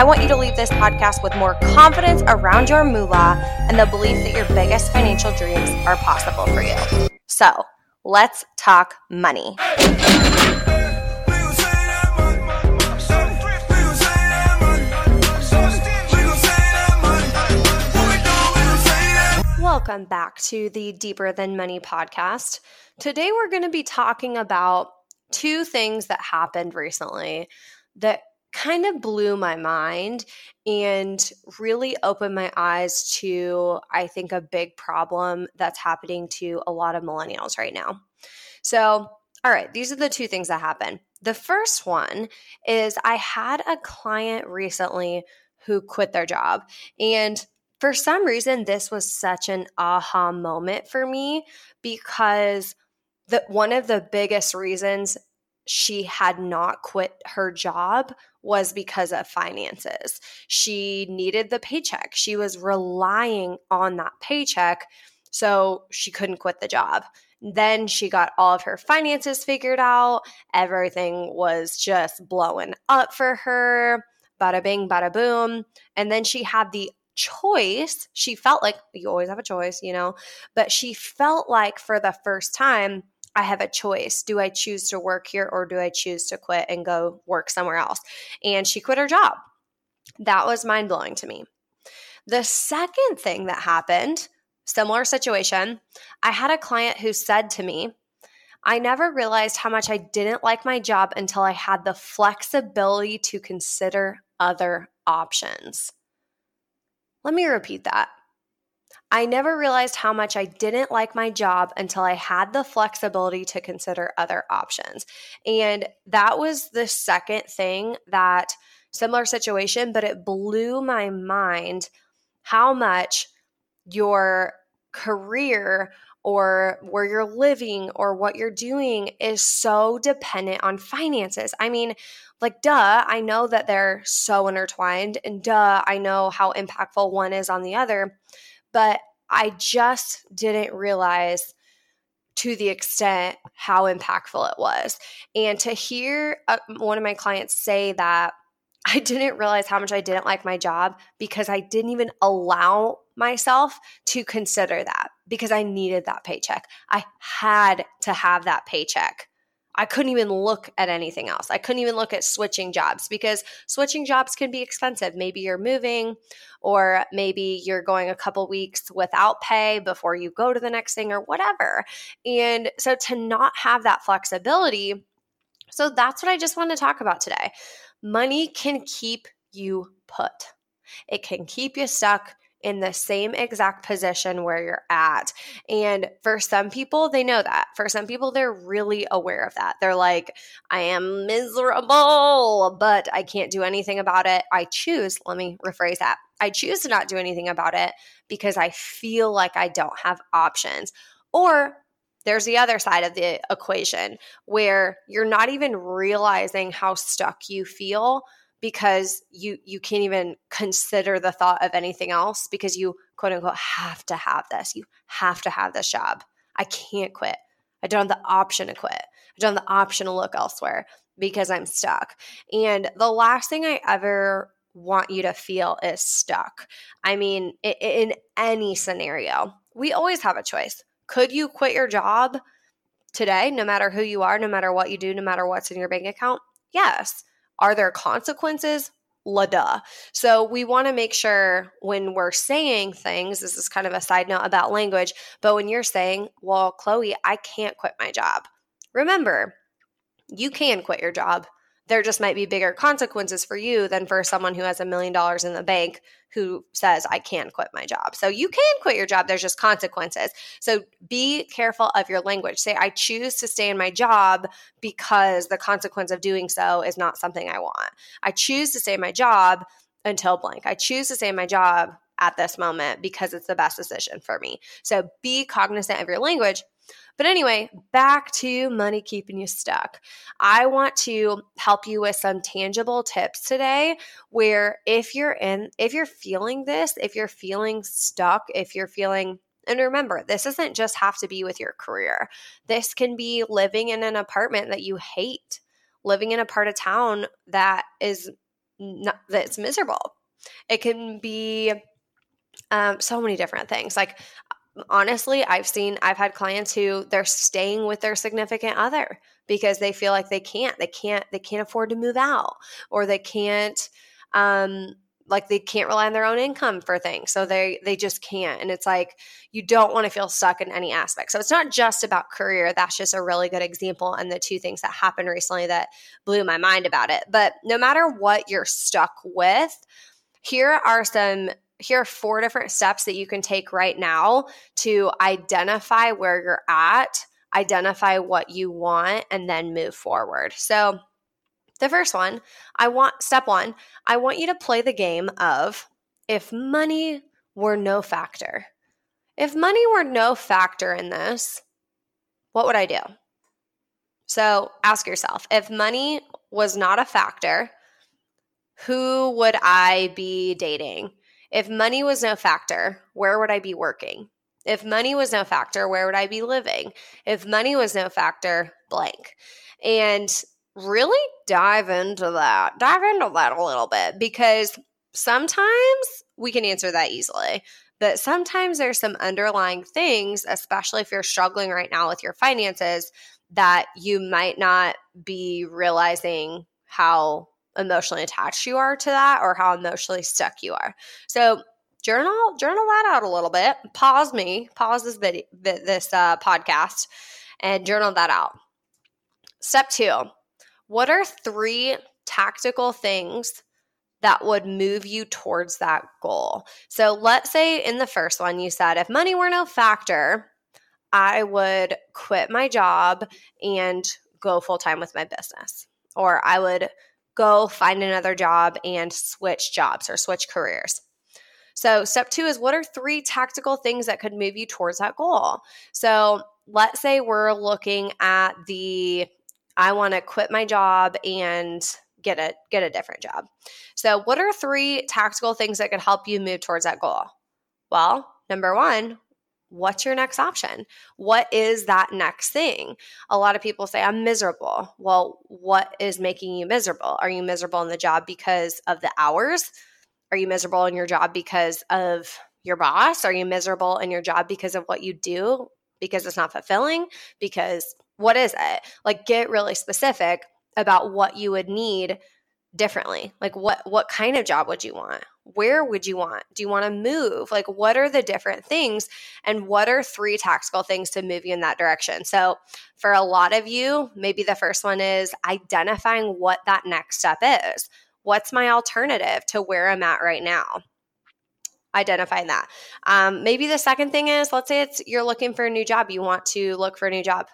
I want you to leave this podcast with more confidence around your moolah and the belief that your biggest financial dreams are possible for you. So, let's talk money. Welcome back to the Deeper Than Money podcast. Today, we're going to be talking about two things that happened recently that kind of blew my mind and really opened my eyes to, I think, a big problem that's happening to a lot of millennials right now. So, all right, these are the two things that happened. The first one is I had a client recently who quit their job. And for some reason, this was such an aha moment for me because the, one of the biggest reasons she had not quit her job was because of finances. She needed the paycheck. She was relying on that paycheck, so she couldn't quit the job. Then she got all of her finances figured out. Everything was just blowing up for her. Bada bing, bada boom. And then she had the choice. She felt like you always have a choice, you know, but she felt like for the first time, I have a choice. Do I choose to work here or do I choose to quit and go work somewhere else? And she quit her job. That was mind blowing to me. The second thing that happened, similar situation, I had a client who said to me, I never realized how much I didn't like my job until I had the flexibility to consider other options. Let me repeat that. I never realized how much I didn't like my job until I had the flexibility to consider other options. And that was the second thing that similar situation, but it blew my mind how much your career or where you're living or what you're doing is so dependent on finances. I mean, like, duh, I know that they're so intertwined, and duh, I know how impactful one is on the other, but I just didn't realize to the extent how impactful it was. And to hear uh, one of my clients say that I didn't realize how much I didn't like my job because I didn't even allow myself to consider that because I needed that paycheck. I had to have that paycheck. I couldn't even look at anything else. I couldn't even look at switching jobs because switching jobs can be expensive. Maybe you're moving or maybe you're going a couple weeks without pay before you go to the next thing or whatever. And so to not have that flexibility, so that's what I just want to talk about today. Money can keep you put, it can keep you stuck in the same exact position where you're at. And for some people, they know that. For some people, they're really aware of that. They're like, I am miserable, but I can't do anything about it. I choose, let me rephrase that. I choose to not do anything about it because I feel like I don't have options. Or there's the other side of the equation where you're not even realizing how stuck you feel because you you can't even consider the thought of anything else because you quote unquote have to have this. You have to have this job. I can't quit. I don't have the option to quit. I don't have the option to look elsewhere because i'm stuck. And the last thing i ever want you to feel is stuck. I mean in any scenario we always have a choice. Could you quit your job today, no matter who you are, no matter what you do, no matter what's in your bank account? Yes. Are there consequences? La duh. So we want to make sure when we're saying things, this is kind of a side note about language, but when you're saying, well, Chloe, I can't quit my job, remember, you can quit your job there just might be bigger consequences for you than for someone who has a million dollars in the bank who says, I can quit my job. So you can quit your job. There's just consequences. So be careful of your language. Say, I choose to stay in my job because the consequence of doing so is not something I want. I choose to stay in my job until blank. I choose to stay in my job at this moment because it's the best decision for me. So be cognizant of your language. But anyway, back to money keeping you stuck. I want to help you with some tangible tips today where if you're in if you're feeling this, if you're feeling stuck, if you're feeling and remember, this doesn't just have to be with your career. This can be living in an apartment that you hate, living in a part of town that is not, that's miserable. It can be um, so many different things. Like honestly, I've seen I've had clients who they're staying with their significant other because they feel like they can't they can't they can't afford to move out or they can't um like they can't rely on their own income for things. So they they just can't. And it's like you don't want to feel stuck in any aspect. So it's not just about career. That's just a really good example and the two things that happened recently that blew my mind about it. But no matter what you're stuck with here are some here are four different steps that you can take right now to identify where you're at identify what you want and then move forward so the first one, I want step one, I want you to play the game of if money were no factor. If money were no factor in this, what would I do? So ask yourself if money was not a factor, who would I be dating? If money was no factor, where would I be working? If money was no factor, where would I be living? If money was no factor, blank. And really dive into that. Dive into that a little bit because sometimes we can answer that easily. But sometimes there's some underlying things, especially if you're struggling right now with your finances, that you might not be realizing how emotionally attached you are to that or how emotionally stuck you are. So journal journal that out a little bit. Pause me, pause this video, this uh, podcast, and journal that out. Step two: what are three tactical things that would move you towards that goal? So let's say in the first one, you said, if money were no factor, I would quit my job and go full time with my business. Or I would go find another job and switch jobs or switch careers. So, step two is what are three tactical things that could move you towards that goal? So, let's say we're looking at the I want to quit my job and get a get a different job. So, what are three tactical things that could help you move towards that goal? Well, number 1, what's your next option? What is that next thing? A lot of people say I'm miserable. Well, what is making you miserable? Are you miserable in the job because of the hours? Are you miserable in your job because of your boss? Are you miserable in your job because of what you do? Because it's not fulfilling? Because what is it? Like get really specific about what you would need differently. Like what what kind of job would you want? Where would you want? Do you want to move? Like what are the different things and what are three tactical things to move you in that direction? So for a lot of you, maybe the first one is identifying what that next step is. What's my alternative to where I'm at right now? identifying that. Um, maybe the second thing is let's say it's you're looking for a new job, you want to look for a new job.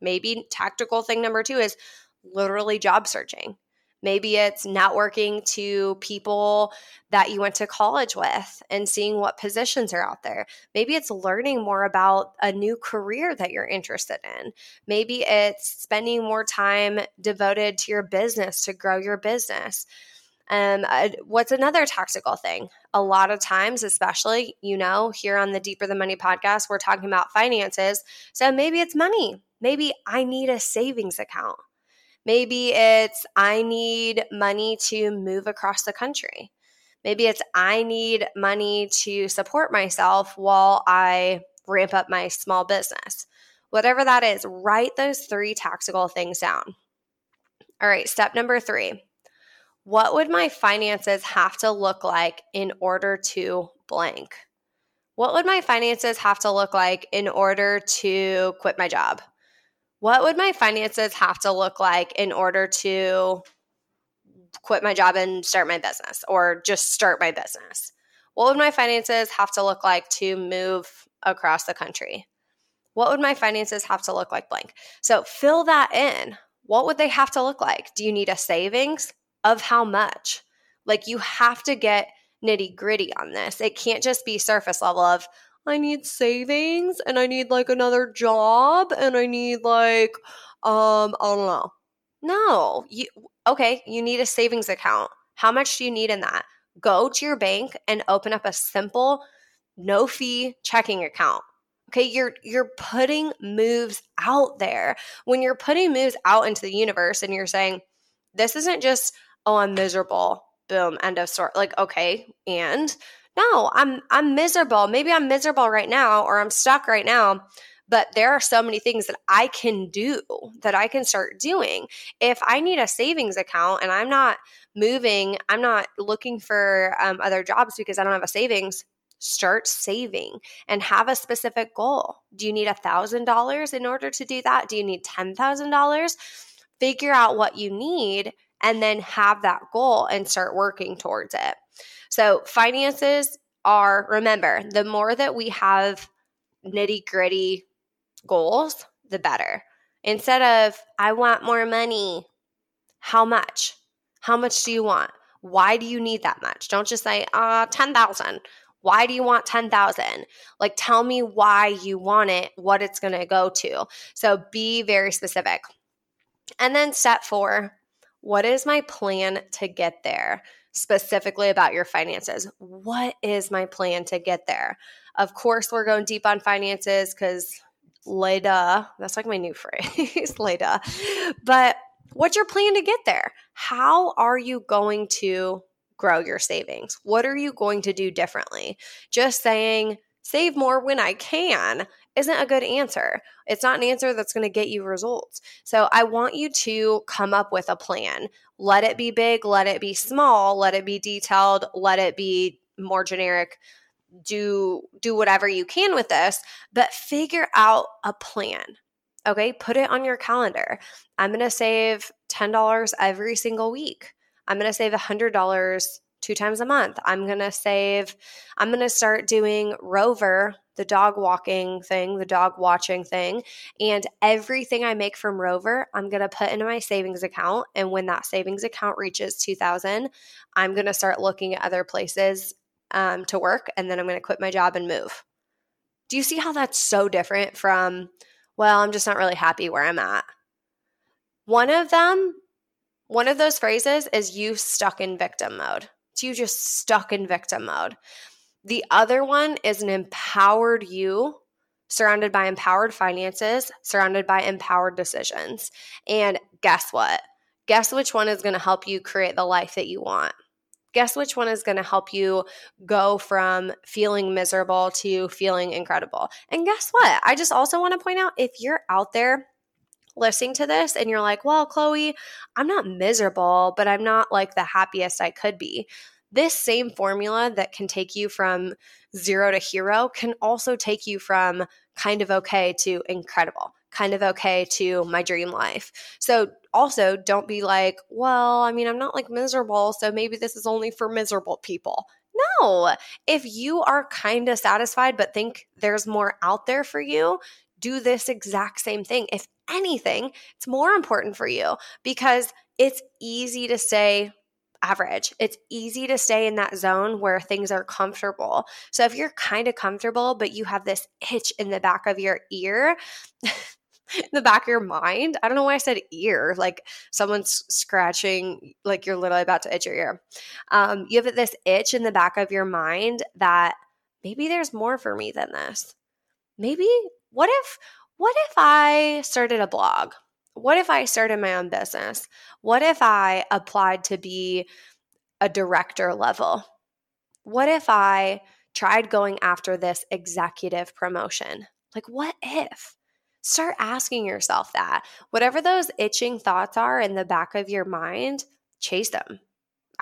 Maybe tactical thing number two is literally job searching. Maybe it's networking to people that you went to college with and seeing what positions are out there. Maybe it's learning more about a new career that you're interested in. Maybe it's spending more time devoted to your business to grow your business. Um, uh, what's another tactical thing? A lot of times, especially, you know, here on the Deeper Than Money podcast, we're talking about finances. So maybe it's money. Maybe I need a savings account. Maybe it's I need money to move across the country. Maybe it's I need money to support myself while I ramp up my small business. Whatever that is, write those three tactical things down. All right, step number three. What would my finances have to look like in order to blank? What would my finances have to look like in order to quit my job? What would my finances have to look like in order to quit my job and start my business or just start my business? What would my finances have to look like to move across the country? What would my finances have to look like blank? So fill that in. What would they have to look like? Do you need a savings? Of how much? Like you have to get nitty gritty on this. It can't just be surface level of, I need savings and I need like another job and I need like, um, I don't know. No, you, okay, you need a savings account. How much do you need in that? Go to your bank and open up a simple, no fee checking account. Okay, you're you're putting moves out there. When you're putting moves out into the universe and you're saying, this isn't just, oh, I'm miserable. Boom, end of story. Like, okay, and no, I'm I'm miserable. Maybe I'm miserable right now or I'm stuck right now, but there are so many things that I can do that I can start doing. If I need a savings account and I'm not moving, I'm not looking for um, other jobs because I don't have a savings, start saving and have a specific goal. Do you need a $1,000 in order to do that? Do you need $10,000? Figure out what you need and then have that goal and start working towards it. So, finances are, remember, the more that we have nitty gritty goals, the better. Instead of, I want more money, how much? How much do you want? Why do you need that much? Don't just say, uh, 10,000. Why do you want 10,000? Like tell me why you want it, what it's going to go to. So be very specific. And then step 4, what is my plan to get there? Specifically about your finances. What is my plan to get there? Of course, we're going deep on finances because later, that's like my new phrase, later. But what's your plan to get there? How are you going to grow your savings? What are you going to do differently? Just saying, save more when I can isn't a good answer. It's not an answer that's going to get you results. So I want you to come up with a plan. Let it be big, let it be small, let it be detailed, let it be more generic. Do do whatever you can with this, but figure out a plan. Okay? Put it on your calendar. I'm going to save $10 every single week. I'm going to save $100 two times a month. I'm going to save, I'm going to start doing Rover, the dog walking thing, the dog watching thing. And everything I make from Rover, I'm going to put into my savings account. And when that savings account reaches 2000, I'm going to start looking at other places um, to work. And then I'm going to quit my job and move. Do you see how that's so different from, well, I'm just not really happy where I'm at? One of them one of those phrases is you stuck in victim mode. You just stuck in victim mode. The other one is an empowered you surrounded by empowered finances, surrounded by empowered decisions. And guess what? Guess which one is going to help you create the life that you want? Guess which one is going to help you go from feeling miserable to feeling incredible? And guess what? I just also want to point out if you're out there listening to this and you're like, well, Chloe, I'm not miserable, but I'm not like the happiest I could be. This same formula that can take you from zero to hero can also take you from kind of okay to incredible, kind of okay to my dream life. So, also don't be like, well, I mean, I'm not like miserable, so maybe this is only for miserable people. No, if you are kind of satisfied but think there's more out there for you, do this exact same thing. If anything, it's more important for you because it's easy to stay average. It's easy to stay in that zone where things are comfortable. So if you're kind of comfortable, but you have this itch in the back of your ear, in the back of your mind. I don't know why I said ear, like someone's scratching, like you're literally about to itch your ear. Um, you have this itch in the back of your mind that maybe there's more for me than this. Maybe what if what if I started a blog? What if I started my own business? What if I applied to be a director level? What if I tried going after this executive promotion? Like, what if? Start asking yourself that. Whatever those itching thoughts are in the back of your mind, chase them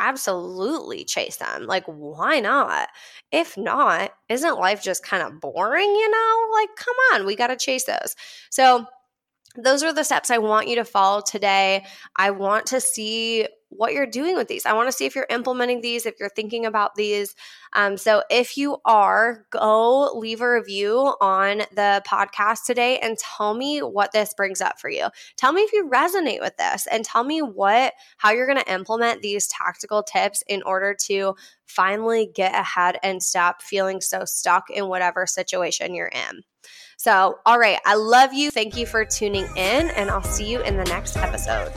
absolutely chase them. Like, why not? If not, isn't life just kind of boring, you know? Like, come on, we got to chase those. So, those are the steps I want you to follow today. I want to see what you're doing with these. I want to see if you're implementing these, if you're thinking about these. Um, so if you are, go leave a review on the podcast today and tell me what this brings up for you. Tell me if you resonate with this and tell me what, how you're going to implement these tactical tips in order to finally get ahead and stop feeling so stuck in whatever situation you're in. So, all right, I love you. Thank you for tuning in, and I'll see you in the next episode.